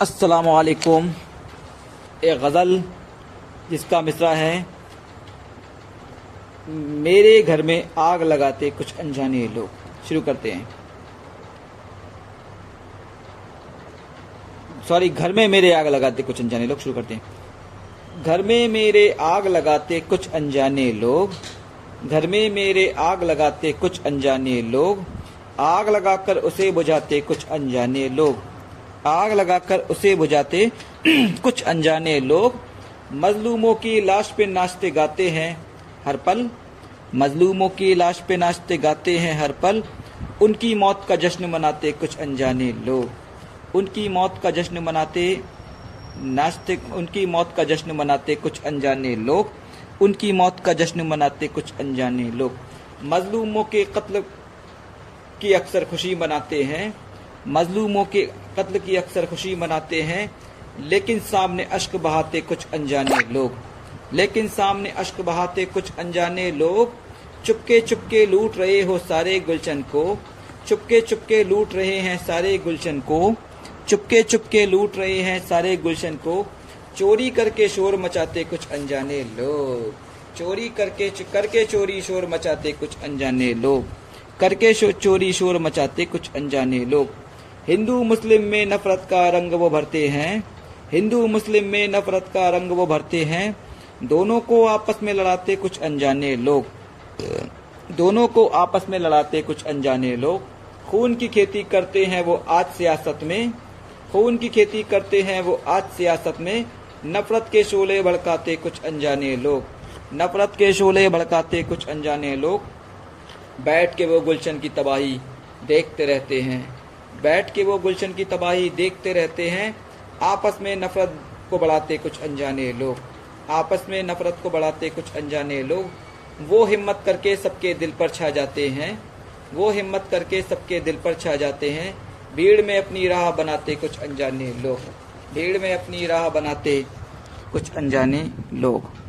असलकुम एक गज़ल जिसका मिसरा है, मेरे घर में आग लगाते कुछ अनजाने लोग। शुरू करते हैं। सॉरी, घर में मेरे आग लगाते कुछ अनजाने लोग, शुरू करते हैं। घर में मेरे आग लगाते कुछ अनजाने लोग, घर में मेरे आग लगाते कुछ अनजाने लोग, आग लगाकर उसे बुझाते कुछ अनजाने लोग। आग लगाकर उसे बुझाते कुछ अनजाने लोग मजलूमों की लाश पे नाचते गाते हैं, हर पल। मजलूमों की लाश पे नाचते गाते हैं, हर पल। उनकी मौत का जश्न मनाते कुछ अनजाने लोग। उनकी मौत का जश्न मनाते नाचते उनकी मौत का जश्न मनाते कुछ अनजाने लोग। उनकी मौत का जश्न मनाते कुछ अनजाने लोग। मजलूमों के कत्ल की अक्सर खुशी मनाते हैं। मजलूमों के कत्ल की अक्सर खुशी मनाते हैं लेकिन सामने अश्क बहाते कुछ अनजाने लोग। लेकिन सामने अश्क बहाते कुछ अनजाने लोग चुपके चुपके लूट रहे हो सारे गुलशन को। चुपके चुपके लूट रहे हैं सारे गुलशन को। चुपके चुपके लूट रहे हैं सारे गुलशन को। चोरी करके शोर मचाते कुछ अनजाने लोग। चोरी करके करके चोरी शोर मचाते कुछ अनजाने लोग। करके शो, चोरी शोर मचाते कुछ अनजाने लोग। हिंदू मुस्लिम में नफरत का रंग वो भरते हैं, हिंदू मुस्लिम में नफरत का रंग वो भरते हैं, दोनों को आपस में लड़ाते कुछ अनजाने लोग, दोनों को आपस में लड़ाते कुछ अनजाने लोग, खून की खेती करते हैं वो आज सियासत में, खून की खेती करते हैं वो आज सियासत में, नफरत के शोले भड़काते कुछ अनजाने लोग, नफरत के शोले भड़काते कुछ अनजाने लोग, बैठ के वो गुलशन की तबाही देखते रहते हैं। बैठ के वो गुलशन की तबाही देखते रहते हैं। आपस में नफरत को बढ़ाते कुछ अनजाने लोग। आपस में नफरत को बढ़ाते कुछ अनजाने लोग। वो हिम्मत करके सबके दिल पर छा जाते हैं। वो हिम्मत करके सबके दिल पर छा जाते हैं। भीड़ में अपनी राह बनाते कुछ अनजाने लोग। भीड़ में अपनी राह बनाते कुछ अनजाने लोग।